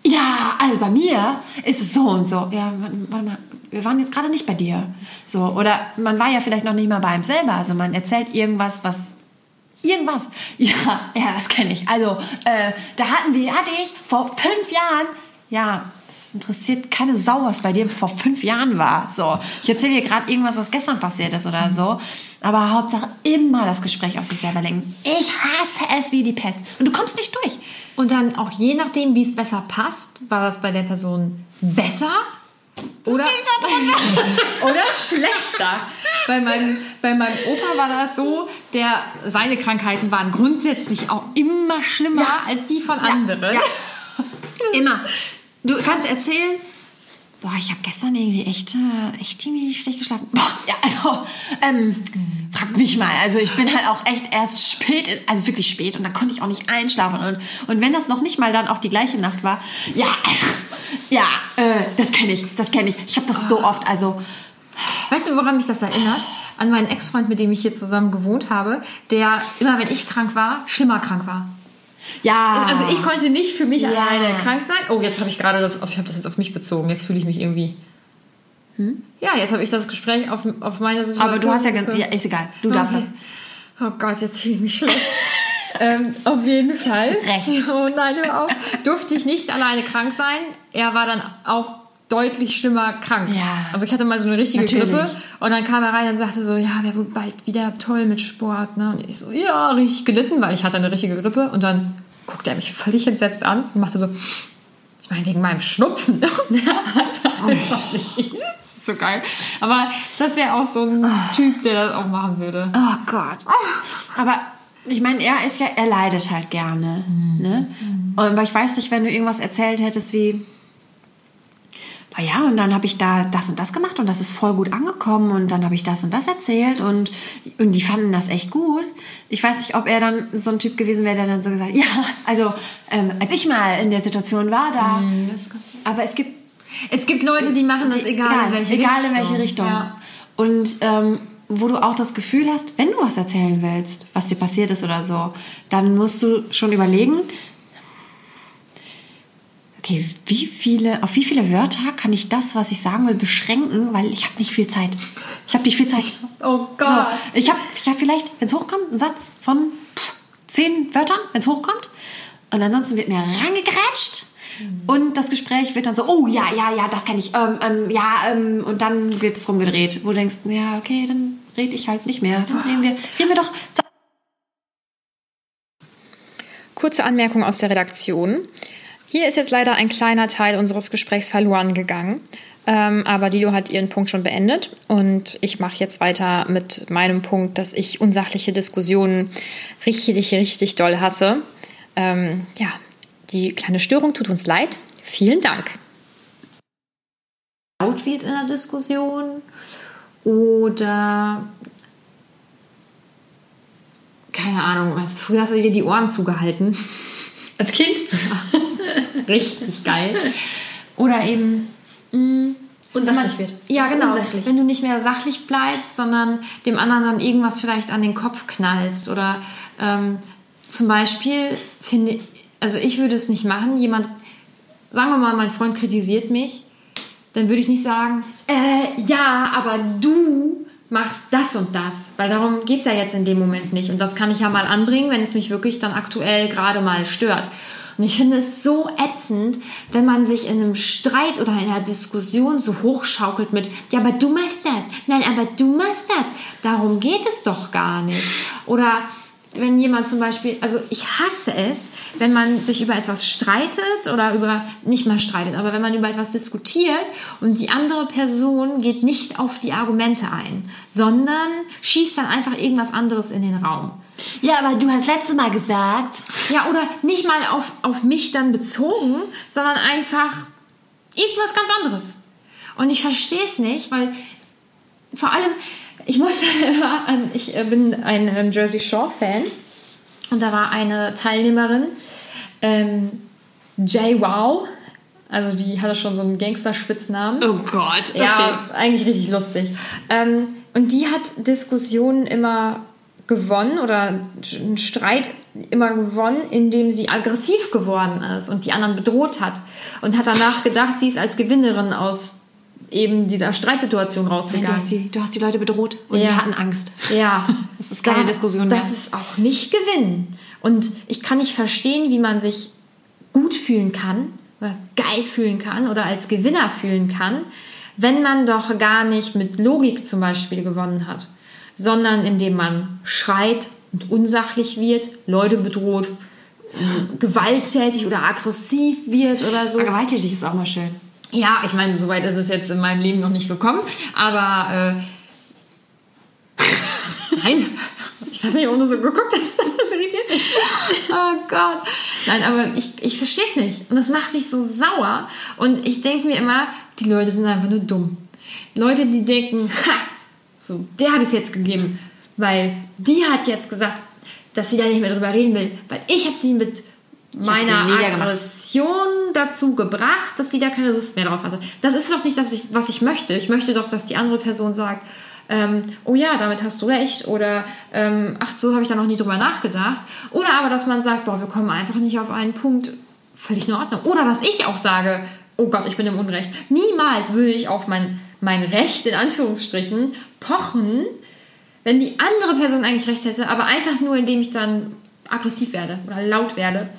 ja, also bei mir ist es so und so. Ja, warte mal, wir waren jetzt gerade nicht bei dir. So, oder man war ja vielleicht noch nicht mal bei einem selber. Also man erzählt irgendwas, was Irgendwas. Ja, ja, das kenne ich. Also, äh, da hatten wir, hatte ich vor fünf Jahren, ja, es interessiert keine Sau, was bei dir vor fünf Jahren war. So, ich erzähle dir gerade irgendwas, was gestern passiert ist oder so. Aber Hauptsache immer das Gespräch auf sich selber lenken. Ich hasse es wie die Pest. Und du kommst nicht durch. Und dann auch je nachdem, wie es besser passt, war das bei der Person besser oder, oder schlechter. Bei meinem, bei meinem Opa war das so, der, seine Krankheiten waren grundsätzlich auch immer schlimmer Ja. als die von anderen. Ja. Immer. Du kannst erzählen, boah, ich habe gestern irgendwie echt, äh, echt irgendwie schlecht geschlafen. Boah, ja, also, ähm, frag mich mal. Also ich bin halt auch echt erst spät, also wirklich spät und da konnte ich auch nicht einschlafen. Und, und wenn das noch nicht mal dann auch die gleiche Nacht war, ja, also, ja, äh, das kenne ich, das kenne ich. Ich habe das so oft, also, Weißt du, woran mich das erinnert? An meinen Ex-Freund, mit dem ich hier zusammen gewohnt habe, der immer, wenn ich krank war, schlimmer krank war. Ja. Also ich konnte nicht für mich Ja. alleine krank sein. Oh, jetzt habe ich gerade das, auf- ich habe das jetzt auf mich bezogen. Jetzt fühle ich mich irgendwie. Ja, jetzt habe ich das Gespräch auf, auf meine Situation. Hm? aber du hast ja, ganz, ja, ist egal, du darfst das. Oh Gott, jetzt fühle ich mich schlecht. ähm, auf jeden Fall. Zu Recht. Oh nein, hör auf. Durfte ich nicht alleine krank sein. Er war dann auch deutlich schlimmer krank. Ja. Also ich hatte mal so eine richtige Natürlich. Grippe und dann kam er rein und sagte so, ja, wäre wohl bald wieder toll mit Sport. Ne? Und ich so, ja, richtig gelitten, weil ich hatte eine richtige Grippe. Und dann guckte er mich völlig entsetzt an und machte so, ich meine, wegen meinem Schnupfen. Und er einfach nichts. Ist so geil. Aber das wäre auch so ein Typ, der das auch machen würde. Oh Gott. Aber ich meine, er ist ja, er leidet halt gerne. Ne? Und, aber ich weiß nicht, wenn du irgendwas erzählt hättest wie, "Ah ja, und dann habe ich da das und das gemacht und das ist voll gut angekommen und dann habe ich das und das erzählt und, und die fanden das echt gut. Ich weiß nicht, ob er dann so ein Typ gewesen wäre, der dann so gesagt, ja, also ähm, als ich mal in der Situation war, da. Aber es gibt Es gibt Leute, die machen das egal, in welche egal Richtung. in welche Richtung. Ja. Und ähm, wo du auch das Gefühl hast, wenn du was erzählen willst, was dir passiert ist oder so, dann musst du schon überlegen, okay, wie viele, auf wie viele Wörter kann ich das, was ich sagen will, beschränken, weil ich habe nicht viel Zeit. Ich habe nicht viel Zeit. Oh Gott. So, ich habe ich hab vielleicht, wenn es hochkommt, einen Satz von zehn Wörtern, wenn es hochkommt. Und ansonsten wird mir rangegrätscht. Und das Gespräch wird dann so, oh ja, ja, ja, das kenne ich. Ähm, ähm, ja, ähm, und dann wird es rumgedreht, wo du denkst, ja, okay, dann rede ich halt nicht mehr. Dann reden wir, reden wir doch zu Kurze Anmerkung aus der Redaktion. Hier ist jetzt leider ein kleiner Teil unseres Gesprächs verloren gegangen. Ähm, aber Dido hat ihren Punkt schon beendet und ich mache jetzt weiter mit meinem Punkt, dass ich unsachliche Diskussionen richtig, richtig doll hasse. Ähm, ja, die kleine Störung tut uns leid. Vielen Dank. Laut wird in der Diskussion oder keine Ahnung, was, früher hast du dir die Ohren zugehalten. Als Kind? Richtig geil. Oder eben. mh, Unsachlich wird. Ja, genau. Unsachlich. Wenn du nicht mehr sachlich bleibst, sondern dem anderen dann irgendwas vielleicht an den Kopf knallst. Oder ähm, zum Beispiel finde ich, also ich würde es nicht machen, jemand, sagen wir mal, mein Freund kritisiert mich, dann würde ich nicht sagen, äh, ja, aber du machst das und das, weil darum geht es ja jetzt in dem Moment nicht. Und das kann ich ja mal anbringen, wenn es mich wirklich dann aktuell gerade mal stört. Und ich finde es so ätzend, wenn man sich in einem Streit oder in einer Diskussion so hochschaukelt mit, ja, aber du machst das, nein, aber du machst das. Darum geht es doch gar nicht. Oder wenn jemand zum Beispiel, also ich hasse es, wenn man sich über etwas streitet oder über, nicht mal streitet, aber wenn man über etwas diskutiert und die andere Person geht nicht auf die Argumente ein, sondern schießt dann einfach irgendwas anderes in den Raum. Ja, aber du hast letztes Mal gesagt. Ja, oder nicht mal auf, auf mich dann bezogen, sondern einfach irgendwas ganz anderes. Und ich verstehe es nicht, weil vor allem, ich muss immer an, ich äh, bin ein ähm, Jersey Shore Fan und da war eine Teilnehmerin, ähm, Jay Wow, also die hatte schon so einen Gangster-Spitznamen. Oh Gott. Okay. Ja, eigentlich richtig lustig. Ähm, und die hat Diskussionen immer gewonnen oder einen Streit immer gewonnen, indem sie aggressiv geworden ist und die anderen bedroht hat und hat danach gedacht, sie ist als Gewinnerin aus eben dieser Streitsituation rausgegangen. Du hast, die, du hast die Leute bedroht und ja. die hatten Angst. Ja. Das ist keine da, Diskussion mehr. Das ist auch nicht Gewinnen. Und ich kann nicht verstehen, wie man sich gut fühlen kann oder geil fühlen kann oder als Gewinner fühlen kann, wenn man doch gar nicht mit Logik zum Beispiel gewonnen hat, sondern indem man schreit und unsachlich wird, Leute bedroht, gewalttätig oder aggressiv wird oder so. gewalttätig ist auch mal schön. Ja, ich meine, soweit ist es jetzt in meinem Leben noch nicht gekommen, aber äh, nein, ich weiß nicht, warum du so geguckt hast, das irritiert mich. Oh Gott. Nein, aber ich, ich verstehe es nicht und das macht mich so sauer und ich denke mir immer, die Leute sind einfach nur dumm. Leute, die denken, ha, so, der habe ich es jetzt gegeben, weil die hat jetzt gesagt, dass sie da nicht mehr drüber reden will, weil ich habe sie mit meiner Aggression dazu gebracht, dass sie da keine Lust mehr drauf hatte. Das ist doch nicht, das, ich, was ich möchte. Ich möchte doch, dass die andere Person sagt, ähm, oh ja, damit hast du recht oder ähm, ach, so habe ich da noch nie drüber nachgedacht. Oder aber, dass man sagt, boah, wir kommen einfach nicht auf einen Punkt, völlig in Ordnung. Oder was ich auch sage, oh Gott, ich bin im Unrecht. Niemals würde ich auf mein, mein Recht, in Anführungsstrichen, pochen, wenn die andere Person eigentlich recht hätte, aber einfach nur, indem ich dann aggressiv werde oder laut werde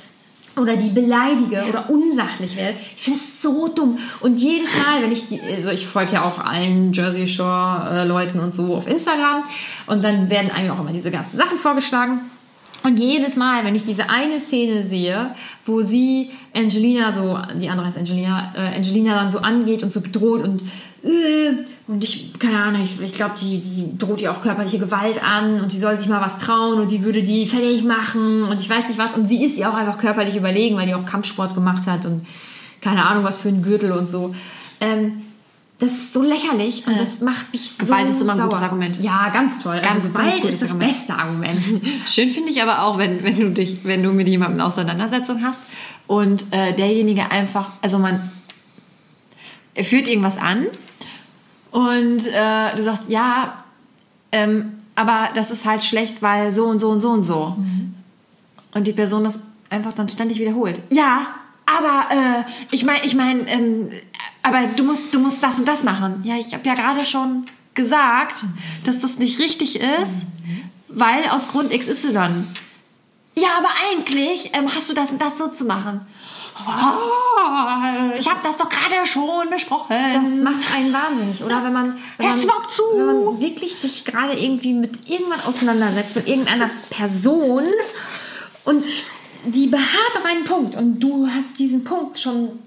oder die beleidige oder unsachlich werde. Ich finde es so dumm. Und jedes Mal, wenn ich die, also ich folge ja auch allen Jersey Shore äh, Leuten und so auf Instagram und dann werden einem auch immer diese ganzen Sachen vorgeschlagen. Und jedes Mal, wenn ich diese eine Szene sehe, wo sie Angelina so, die andere heißt Angelina, äh, Angelina dann so angeht und so bedroht und und ich, keine Ahnung, ich, ich glaube, die, die droht ihr auch körperliche Gewalt an und die soll sich mal was trauen und die würde die fertig machen und ich weiß nicht was. Und sie ist ihr auch einfach körperlich überlegen, weil die auch Kampfsport gemacht hat und keine Ahnung, was für ein Gürtel und so. Ähm, das ist so lächerlich und das macht mich so Gewalt ist immer ein sauer. gutes Argument. Ja, ganz toll. Ganz, also Gewalt ganz ist das Argument. beste Argument. Schön finde ich aber auch, wenn, wenn du dich, wenn du mit jemandem eine Auseinandersetzung hast und äh, derjenige einfach, also man führt irgendwas an und äh, du sagst, ja, ähm, aber das ist halt schlecht, weil so und so und so und so. Und die Person das einfach dann ständig wiederholt. Ja, aber äh, ich meine, ich meine, ähm, aber du musst, du musst das und das machen. Ja, ich habe ja gerade schon gesagt, dass das nicht richtig ist, weil aus Grund XY. Ja, aber eigentlich ähm, hast du das und das so zu machen. Oh, ich habe das doch gerade schon besprochen. Das macht einen wahnsinnig, oder? Wenn man, wenn Hörst man, überhaupt zu? Wenn man wirklich sich gerade irgendwie mit irgendwann auseinandersetzt, mit irgendeiner Person und die beharrt auf einen Punkt und du hast diesen Punkt schon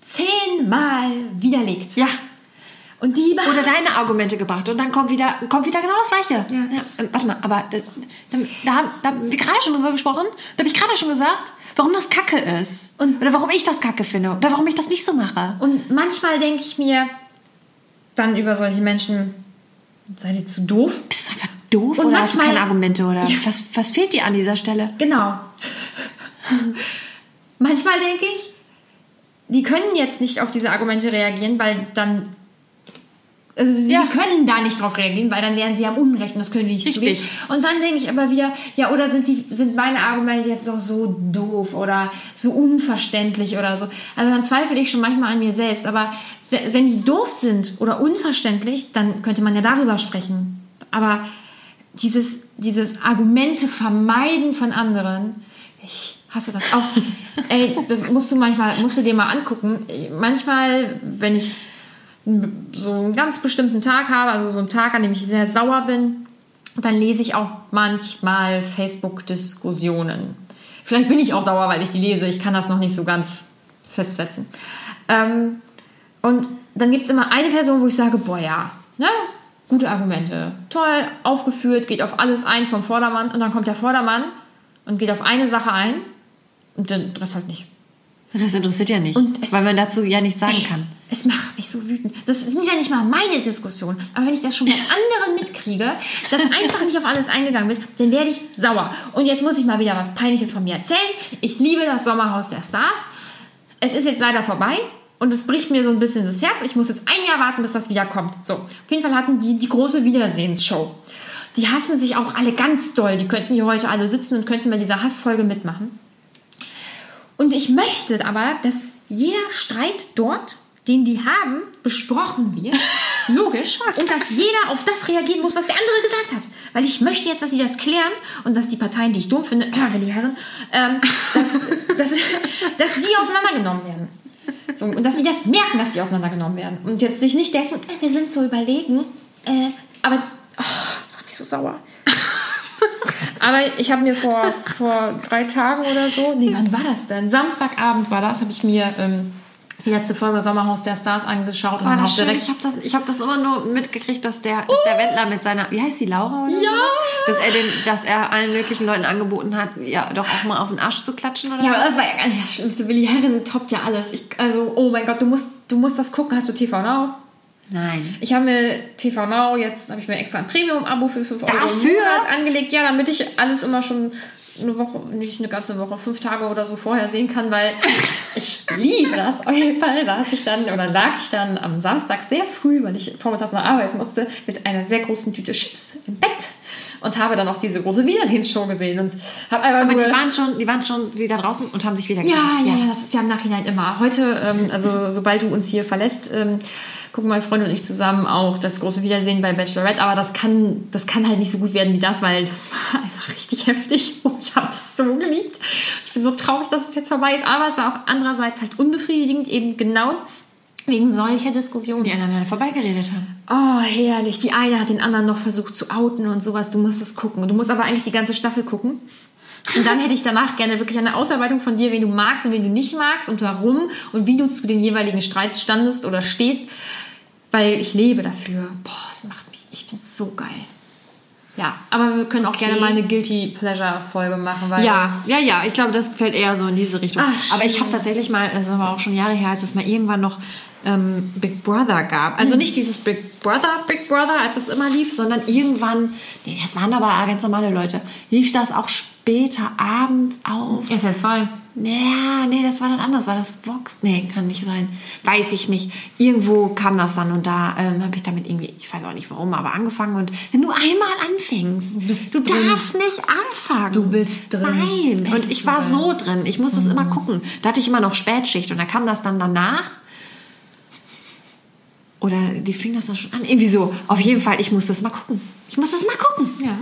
zehnmal widerlegt. Ja. Und die. Oder deine Argumente gebracht und dann kommt wieder, kommt wieder genau das Gleiche. Ja. ähm, warte mal, aber da, da, da, haben- da haben wir gerade schon drüber gesprochen. Da habe ich gerade schon gesagt, warum das Kacke ist. Und- oder warum ich das Kacke finde. Oder warum ich das nicht so mache. Und manchmal denke ich mir dann über solche Menschen, seid ihr zu doof? Bist du einfach doof Und oder hast du manchmal- keine Argumente? Oder Ja. was, was fehlt dir an dieser Stelle? Genau. Manchmal denke ich, die können jetzt nicht auf diese Argumente reagieren, weil dann. Also sie Ja. können da nicht drauf reagieren, weil dann wären sie am Unrecht und das können die nicht Richtig. zugeben. Und dann denke ich aber wieder, ja, oder sind, die, sind meine Argumente jetzt doch so doof oder so unverständlich oder so. Also dann zweifle ich schon manchmal an mir selbst. Aber wenn die doof sind oder unverständlich, dann könnte man ja darüber sprechen. Aber dieses, dieses Argumente vermeiden von anderen, ich Hasse das auch. Ey, das musst du manchmal, musst du dir mal angucken. Manchmal, wenn ich so einen ganz bestimmten Tag habe, also so einen Tag, an dem ich sehr sauer bin, dann lese ich auch manchmal Facebook-Diskussionen. Vielleicht bin ich auch sauer, weil ich die lese. Ich kann das noch nicht so ganz festsetzen. Ähm, und dann gibt es immer eine Person, wo ich sage, boah ja, ne, gute Argumente, toll, aufgeführt, geht auf alles ein vom Vordermann und dann kommt der Vordermann und geht auf eine Sache ein und den Rest halt nicht. Das interessiert ja nicht, weil man dazu ja nichts sagen kann. Es macht mich so wütend. Das sind ja nicht mal meine Diskussionen. Aber wenn ich das schon bei anderen mitkriege, dass einfach nicht auf alles eingegangen wird, dann werde ich sauer. Und jetzt muss ich mal wieder was Peinliches von mir erzählen. Ich liebe das Sommerhaus der Stars. Es ist jetzt leider vorbei. Und es bricht mir so ein bisschen das Herz. Ich muss jetzt ein Jahr warten, bis das wiederkommt. So, auf jeden Fall hatten die die große Wiedersehensshow. Die hassen sich auch alle ganz doll. Die könnten hier heute alle sitzen und könnten bei dieser Hassfolge mitmachen. Und ich möchte aber, dass jeder Streit dort, den die haben, besprochen wird. Logisch. Und dass jeder auf das reagieren muss, was der andere gesagt hat. Weil ich möchte jetzt, dass sie das klären und dass die Parteien, die ich dumm finde, äh, die Herren, ähm, dass, dass, dass die auseinandergenommen werden. So, und dass sie das merken, dass die auseinandergenommen werden. Und jetzt sich nicht denken, äh, wir sind so überlegen. Äh, aber oh, das macht mich so sauer. aber ich habe mir vor, vor drei Tagen oder so, nee, wann war das denn? Samstagabend war das, habe ich mir ähm, die letzte Folge Sommerhaus der Stars angeschaut. War das schön? Ich habe das, hab das immer nur mitgekriegt, dass der, dass der Wendler mit seiner, wie heißt die, Laura oder Ja. sowas? Dass er, den, dass er allen möglichen Leuten angeboten hat, ja, doch auch mal auf den Arsch zu klatschen oder Ja, so. aber das war ja gar nicht das Schlimmste. Willi Herren toppt ja alles. Ich, also, oh mein Gott, du musst, du musst das gucken. Hast du TV Now? Nein. Ich habe mir TV Now, jetzt habe ich mir extra ein Premium-Abo für 5 Euro Dafür? Monat angelegt. Ja, damit ich alles immer schon eine Woche, nicht eine ganze Woche, fünf Tage oder so vorher sehen kann, weil ich liebe das. Auf jeden Fall saß ich dann oder lag ich dann am Samstag sehr früh, weil ich vormittags noch arbeiten musste, mit einer sehr großen Tüte Chips im Bett und habe dann auch diese große Wiedersehensshow gesehen und habe einfach Aber die waren, schon, die waren schon wieder draußen und haben sich wieder Ja, ja, ja, das ist ja im Nachhinein immer. Heute, ähm, also sobald du uns hier verlässt, ähm, gucken meine Freunde und ich zusammen auch das große Wiedersehen bei Bachelorette. Aber das kann, das kann halt nicht so gut werden wie das, weil das war richtig heftig. Und ich habe das so geliebt. Ich bin so traurig, dass es jetzt vorbei ist. Aber es war auch andererseits halt unbefriedigend, eben genau wegen solcher Diskussionen. Die aneinander vorbeigeredet haben. Oh, herrlich. Die eine hat den anderen noch versucht zu outen und sowas. Du musst es gucken. Du musst aber eigentlich die ganze Staffel gucken. Und dann hätte ich danach gerne wirklich eine Ausarbeitung von dir, wen du magst und wen du nicht magst und warum und wie du zu den jeweiligen Streits standest oder stehst. Weil ich lebe dafür. Boah, es macht mich, ich finde es so geil. Ja, aber wir können auch Okay. gerne mal eine Guilty Pleasure Folge machen, weil Ja, ja, ja. Ich glaube, das fällt eher so in diese Richtung. Ach, aber ich habe tatsächlich mal, das ist aber auch schon Jahre her, als es mal irgendwann noch ähm, Big Brother gab. Also nicht dieses Big Brother, Big Brother, als das immer lief, sondern irgendwann, nee, das waren aber ganz normale Leute, lief das auch später abends auf. FL2. Ja, nee, das war dann anders. War das Vox? Nee, kann nicht sein. Weiß ich nicht. Irgendwo kam das dann und da ähm, habe ich damit irgendwie, ich weiß auch nicht warum, aber angefangen. Und wenn du einmal anfängst, du, drin. darfst nicht anfangen. Du bist drin. Nein. Und ich war. Mhm. so drin. Ich musste es immer gucken. Da hatte ich immer noch Spätschicht und da kam das dann danach. Oder die fing das dann schon an. Irgendwie so. Auf jeden Fall, ich musste es mal gucken. Ich musste es mal gucken. Ja.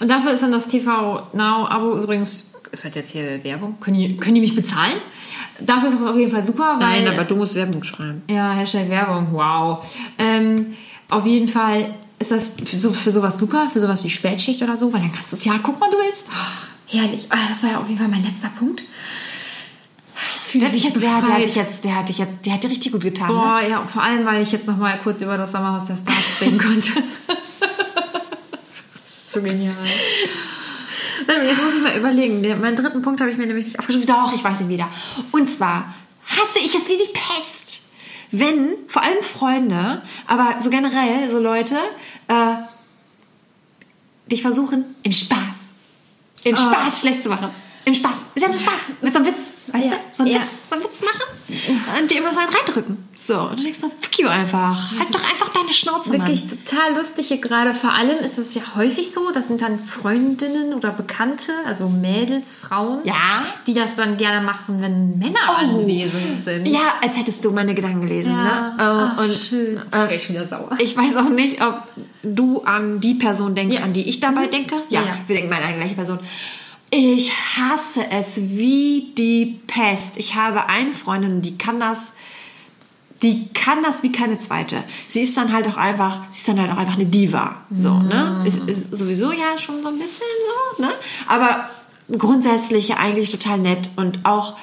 Und dafür ist dann das TV Now-Abo übrigens, ist halt jetzt hier Werbung, können die, können die mich bezahlen? Dafür ist das auf jeden Fall super, weil... Nein, aber du musst Werbung schreiben. Ja, Hashtag Werbung, wow. Ähm, auf jeden Fall ist das für, so, für sowas super, für sowas wie Spätschicht oder so, weil dann kannst du es ja gucken, wann du willst. Ah, herrlich. Ah, das war ja auf jeden Fall mein letzter Punkt. Jetzt fühle ich dich, mich der, der, hat dich jetzt, der hat dich jetzt, der hat dir richtig gut getan. Ne? Boah, ja, vor allem, weil ich jetzt noch mal kurz über das Sommerhaus der Stars reden konnte. So genial. Jetzt muss ich mal überlegen. Der, meinen dritten Punkt habe ich mir nämlich nicht aufgeschrieben. Doch, ich weiß ihn wieder. Und zwar hasse ich es wie die Pest. Wenn, vor allem Freunde, aber so generell so Leute, äh, dich versuchen, im Spaß, im Ah. Spaß schlecht zu machen. Im Spaß. Ist ja nur Spaß. Mit so einem Witz, weißt Ja. du? So einen, Ja. Witz, so einen Witz machen und dir immer so einen reindrücken. So, und du denkst so, fuck you einfach. Halt doch einfach deine Schnauze, Wirklich Mann. total lustig hier gerade. Vor allem ist es ja häufig so, das sind dann Freundinnen oder Bekannte, also Mädels, Frauen, Ja. die das dann gerne machen, wenn Männer anwesend sind. Ja, als hättest du meine Gedanken gelesen, Ja. ne? Äh, Ach, und schön. äh, ich wieder sauer. Ich weiß auch nicht, ob du an die Person denkst, Ja. an die ich dabei Mhm. denke. Ja, Ja, ja. wir denken mal an die gleiche Person. Ich hasse es wie die Pest. Ich habe eine Freundin, die kann das, die kann das wie keine zweite. Sie ist dann halt auch einfach, sie ist dann halt auch einfach eine Diva. So, mm. ne? Ist, ist sowieso ja schon so ein bisschen so, ne? Aber grundsätzlich ja eigentlich total nett und auch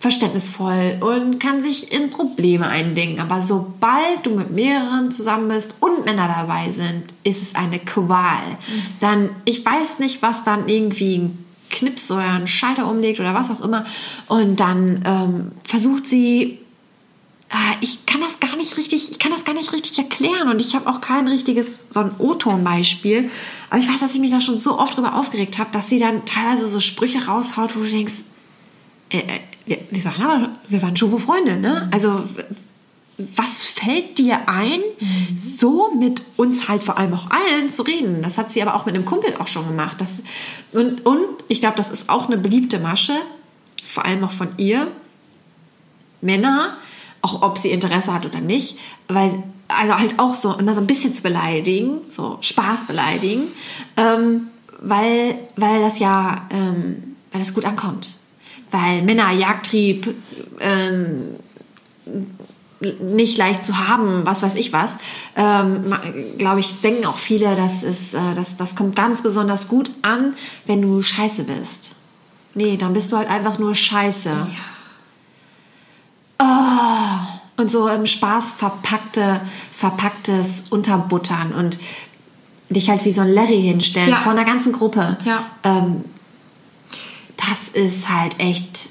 verständnisvoll und kann sich in Probleme eindenken. Aber sobald du mit mehreren zusammen bist und Männer dabei sind, ist es eine Qual. Mhm. Dann, ich weiß nicht, was dann irgendwie ein Knips oder einen Schalter umlegt oder was auch immer. Und dann ähm, versucht sie ich kann das gar nicht richtig, ich kann das gar nicht richtig erklären und ich habe auch kein richtiges so ein O-Ton-Beispiel. Aber ich weiß, dass ich mich da schon so oft drüber aufgeregt habe, dass sie dann teilweise so Sprüche raushaut, wo du denkst, äh, äh wir, waren aber, wir waren schon Freunde, ne? Also was fällt dir ein, mhm. so mit uns halt vor allem auch allen zu reden? Das hat sie aber auch mit einem Kumpel auch schon gemacht. Das, und, und ich glaube, das ist auch eine beliebte Masche, vor allem auch von ihr. Männer, auch ob sie Interesse hat oder nicht, weil also halt auch so immer so ein bisschen zu beleidigen, so Spaß beleidigen, ähm, weil, weil das ja, ähm, weil das gut ankommt. Weil Männer Jagdtrieb ähm, nicht leicht zu haben, was weiß ich was, ähm, glaube ich, denken auch viele, dass es, äh, das, das kommt ganz besonders gut an, wenn du scheiße bist. Nee, dann bist du halt einfach nur scheiße. Ja. Und so im Spaß verpackte, verpacktes Unterbuttern und dich halt wie so ein Larry hinstellen ja. vor einer ganzen Gruppe. Ja. Ähm, das ist halt echt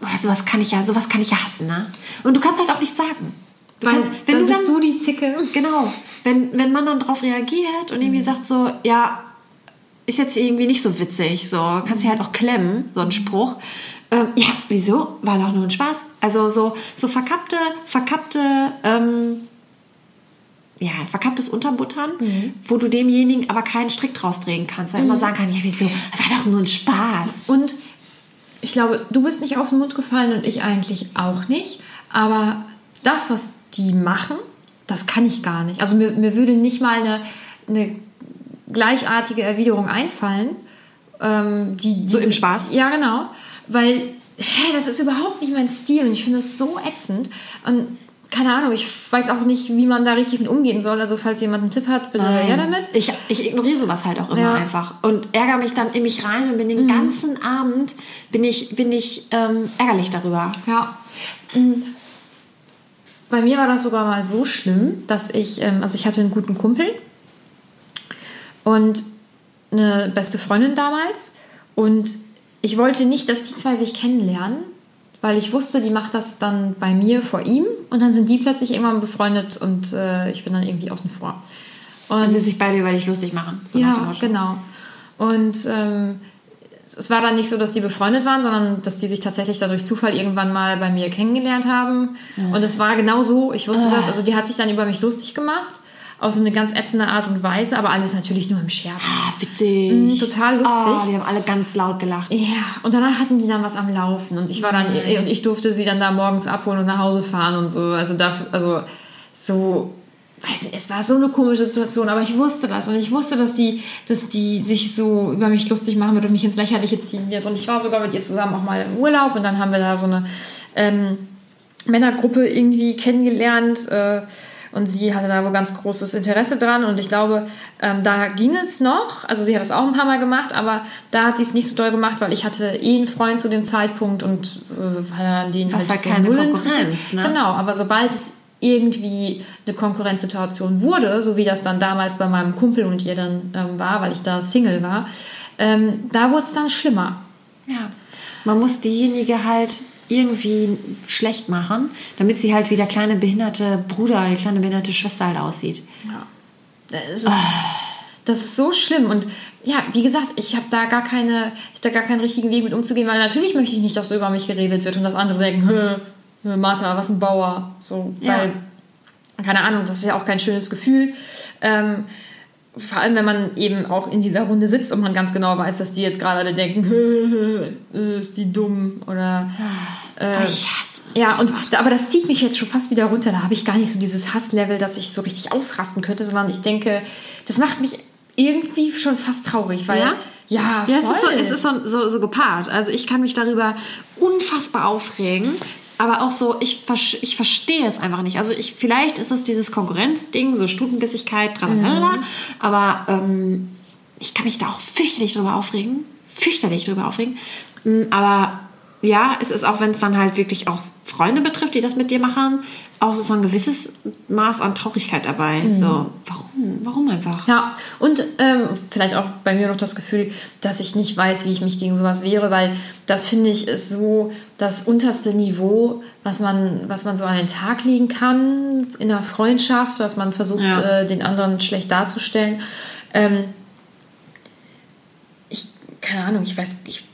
boah, sowas kann ich ja, sowas kann ich ja hassen, ne? Und du kannst halt auch nichts sagen. Du Weil, kannst, wenn dann du dann, bist du die Zicke. Genau. Wenn, wenn man dann darauf reagiert und irgendwie mhm. sagt so, ja, ist jetzt irgendwie nicht so witzig, so, kannst du halt auch klemmen, so ein Spruch. Ähm, ja, wieso? War doch nur ein Spaß. Also so, so verkappte, verkappte, ähm, ja, verkapptes Unterbuttern, mhm. wo du demjenigen aber keinen Strick draus drehen kannst. Mhm. immer sagen kann, ja, wieso? War doch nur ein Spaß. Und ich glaube, du bist nicht auf den Mund gefallen und ich eigentlich auch nicht. Aber das, was die machen, das kann ich gar nicht. Also mir, mir würde nicht mal eine, eine gleichartige Erwiderung einfallen. Ähm, die, so im Spaß? Ja, genau. Weil, hä, das ist überhaupt nicht mein Stil und ich finde es so ätzend. Und keine Ahnung, ich weiß auch nicht, wie man da richtig mit umgehen soll. Also falls jemand einen Tipp hat, bitte her damit. Ich, ich ignoriere sowas halt auch immer ja. einfach und ärgere mich dann in mich rein und bin den mhm. ganzen Abend bin ich, bin ich ähm, ärgerlich darüber. Ja. Mhm. Bei mir war das sogar mal so schlimm, dass ich, ähm, also ich hatte einen guten Kumpel und eine beste Freundin damals und ich wollte nicht, dass die zwei sich kennenlernen, weil ich wusste, die macht das dann bei mir vor ihm und dann sind die plötzlich irgendwann befreundet und äh, ich bin dann irgendwie außen vor. Und also sie sich beide über dich lustig machen. So ja, genau. Und ähm, es war dann nicht so, dass die befreundet waren, sondern dass die sich tatsächlich dadurch Zufall irgendwann mal bei mir kennengelernt haben. Ja. Und es war genau so, ich wusste oh. das, also die hat sich dann über mich lustig gemacht auf so eine ganz ätzende Art und Weise, aber alles natürlich nur im Scherz. Ah, witzig. Mm, total lustig. Oh, wir haben alle ganz laut gelacht. Ja, und danach hatten die dann was am Laufen und ich war dann mhm. und ich durfte sie dann da morgens abholen und nach Hause fahren und so. Also dafür, also so weiß nicht, es war so eine komische Situation, aber ich wusste das und ich wusste, dass die, dass die sich so über mich lustig machen wird und mich ins Lächerliche ziehen wird. Und ich war sogar mit ihr zusammen auch mal im Urlaub und dann haben wir da so eine ähm, Männergruppe irgendwie kennengelernt. Äh, und sie hatte da wohl ganz großes Interesse dran und ich glaube, ähm, da ging es noch. Also sie hat das auch ein paar Mal gemacht, aber da hat sie es nicht so doll gemacht, weil ich hatte eh einen Freund zu dem Zeitpunkt und äh, an den Was halt, halt keine Konkurrenz, ne? Genau, aber sobald es irgendwie eine Konkurrenzsituation wurde, so wie das dann damals bei meinem Kumpel und ihr dann ähm, war, weil ich da Single war, ähm, da wurde es dann schlimmer. Ja. Man muss diejenige halt irgendwie schlecht machen, damit sie halt wie der kleine behinderte Bruder, die kleine behinderte Schwester halt aussieht. Ja. Das ist, oh. das ist so schlimm und ja, wie gesagt, ich habe da gar keine, ich da gar keinen richtigen Weg mit umzugehen, weil natürlich möchte ich nicht, dass so über mich geredet wird und dass andere denken, hö, hö Martha, was ein Bauer, so, ja. weil keine Ahnung, das ist ja auch kein schönes Gefühl. Ähm, vor allem, wenn man eben auch in dieser Runde sitzt und man ganz genau weiß, dass die jetzt gerade alle denken, ist die dumm oder. Äh, ich hasse ja, und aber das zieht mich jetzt schon fast wieder runter. Da habe ich gar nicht so dieses Hasslevel, dass ich so richtig ausrasten könnte, sondern ich denke, das macht mich irgendwie schon fast traurig, weil Ja? ja, Ja, es ist, so, es ist so, so, so gepaart. Also ich kann mich darüber unfassbar aufregen. Aber auch so, ich, ich verstehe es einfach nicht. Also ich, vielleicht ist es dieses Konkurrenzding, so Stutenbissigkeit, tralala. Mhm. Aber ähm, ich kann mich da auch fürchterlich drüber aufregen. Fürchterlich drüber aufregen. Mm, Aber ja, es ist auch, wenn es dann halt wirklich auch Freunde betrifft, die das mit dir machen, auch so ein gewisses Maß an Traurigkeit dabei. So, warum? Warum einfach? Ja, und ähm, vielleicht auch bei mir noch das Gefühl, dass ich nicht weiß, wie ich mich gegen sowas wehre, weil das finde ich ist so das unterste Niveau, was man, was man so an den Tag legen kann in der Freundschaft, dass man versucht, Ja. äh, den anderen schlecht darzustellen. Ähm, ich, keine Ahnung, ich weiß, ich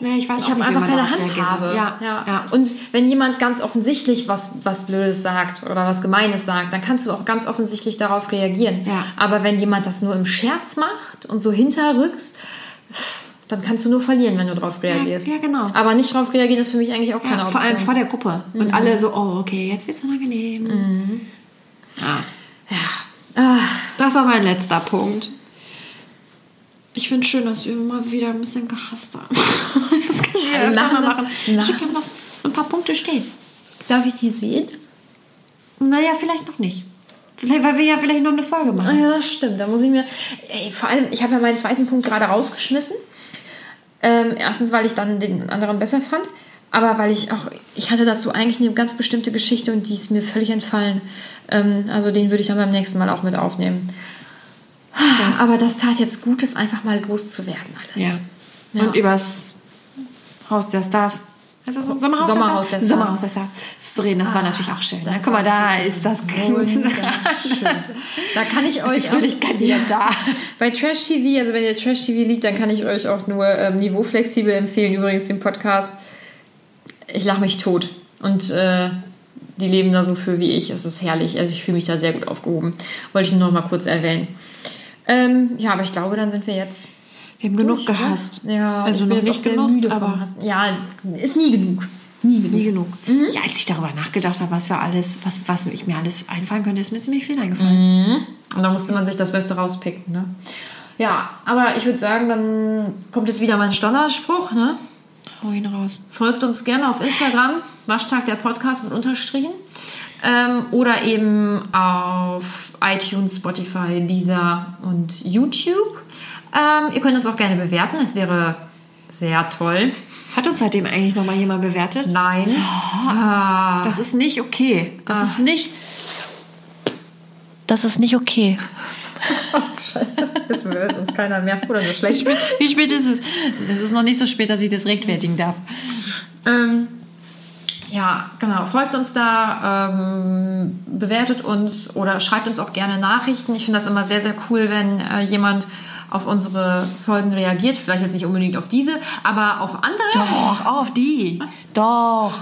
Nee, ich weiß ich habe einfach keine. Handhabe. Ja, ja. ja. Und wenn jemand ganz offensichtlich was, was Blödes sagt oder was Gemeines sagt, dann kannst du auch ganz offensichtlich darauf reagieren. Ja. Aber wenn jemand das nur im Scherz macht und so hinterrücks, dann kannst du nur verlieren, wenn du darauf reagierst. ja, genau. Aber nicht darauf reagieren ist für mich eigentlich auch keine Ja, Option. vor allem vor der Gruppe. Und alle so, oh, okay, jetzt wird's unangenehm. Ja. Ah, Das war mein letzter Punkt. Ich finde schön, dass wir mal wieder ein bisschen gehasst haben. Das können wir Wir öfter machen mal machen. Ich habe noch ein paar Punkte stehen. darf ich die sehen? Naja, vielleicht noch nicht. Vielleicht, weil wir ja vielleicht noch eine Folge Ah, machen. ja, das stimmt. Da muss ich mir. Ey, vor allem, ich habe ja meinen zweiten Punkt gerade rausgeschmissen. Ähm, erstens, weil ich dann den anderen besser fand. Aber weil ich auch. Ich hatte dazu eigentlich eine ganz bestimmte Geschichte und die ist mir völlig entfallen. Ähm, also den würde ich dann beim nächsten Mal auch mit aufnehmen. Aber das tat jetzt gut, das einfach mal loszuwerden alles. Ja. Ja. Und übers Haus der Stars. Das so? Sommerhaus, Sommerhaus der Stars. Sommerhaus der Stars. Zu reden, das war natürlich auch schön. Ne? das Guck mal, da ist das Wunderschön. Da kann ich euch. die Fröhlichkeit auch, wieder da. Bei Trash TV, also wenn ihr Trash TV liebt, dann kann ich euch auch nur ähm, niveauflexibel empfehlen. Übrigens den Podcast. Ich lache mich tot. Und äh, die leben da so für wie ich. Es ist herrlich. Also ich fühle mich da sehr gut aufgehoben. Wollte ich nur noch mal kurz erwähnen. Ähm, ja, aber ich glaube, dann sind wir jetzt. Wir haben genug gehasst. Ja, Also noch nicht genug, müde aber- Hassen. Ja, ist nie genug. Nie genug. Nie genug. Ja, als ich darüber nachgedacht habe, was für alles, was, was ich mir alles einfallen könnte, ist mir ziemlich viel eingefallen. Und da musste man sich das Beste rauspicken, ne? Ja, aber ich würde sagen, dann kommt jetzt wieder mein Standardspruch, ne? Hau ihn raus. Folgt uns gerne auf Instagram, Waschtag der Podcast mit Unterstrichen. Ähm, oder eben auf iTunes, Spotify, Deezer und YouTube. Ähm, ihr könnt uns auch gerne bewerten, es wäre sehr toll. Hat uns seitdem eigentlich noch mal jemand bewertet? Nein. Ah. Das ist nicht okay. Das ist nicht. Das ist nicht okay. Jetzt hört uns keiner mehr. Oder so schlecht. Wie spät ist es? Es ist noch nicht so spät, dass ich das rechtfertigen darf. Ähm, ja, genau. Folgt uns da, ähm, bewertet uns oder schreibt uns auch gerne Nachrichten. Ich finde das immer sehr, sehr cool, wenn äh, jemand auf unsere Folgen reagiert. Vielleicht jetzt nicht unbedingt auf diese, aber auf andere. Doch, auch auf die. Doch.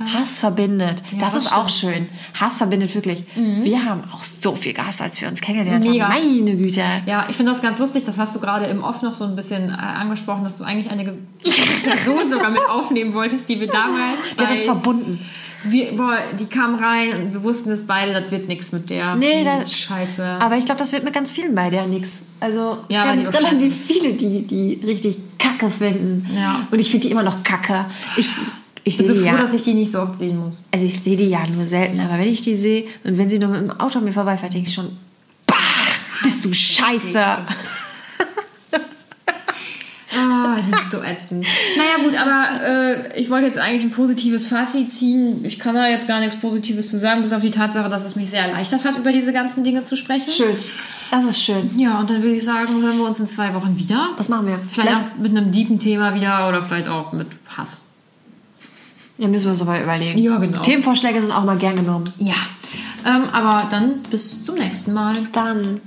Hass verbindet. das, das ist auch schön. Hass verbindet wirklich. Wir haben auch so viel gehasst, als wir uns kennengelernt Mega. haben. Meine Güte. Ja, ich finde das ganz lustig. Das hast du gerade im Off noch so ein bisschen äh, angesprochen, dass du eigentlich eine Person sogar mit aufnehmen wolltest, die wir damals. Die hat uns verbunden. wir, boah, die kam rein und wir wussten es beide, das wird nichts mit der. Nee, Die das- ist scheiße. Aber ich glaube, das wird mit ganz vielen bei der nix. Also Ja, wir haben relativ viele, die die richtig kacke finden. Ja. Und ich finde die immer noch kacke. Ich, ich bin sehe so froh, ja. dass ich die nicht so oft sehen muss. Also ich sehe die ja nur selten, aber wenn ich die sehe und wenn sie nur mit dem Auto an mir vorbeifährt, denke ich schon, bah, bist du scheiße. Ah, die ist so ätzend. Naja, gut, aber äh, ich wollte jetzt eigentlich ein positives Fazit ziehen. Ich kann da jetzt gar nichts Positives zu sagen, bis auf die Tatsache, dass es mich sehr erleichtert hat, über diese ganzen Dinge zu sprechen. Schön. Das ist schön. Ja, und dann würde ich sagen, hören wir uns in zwei Wochen wieder. Was machen wir? Vielleicht auch mit einem deepen Thema wieder oder vielleicht auch mit Hass. Ja, müssen wir uns aber überlegen. Ja, genau. Themenvorschläge sind auch mal gern genommen. Ja. Ähm, aber dann bis zum nächsten Mal. Bis dann.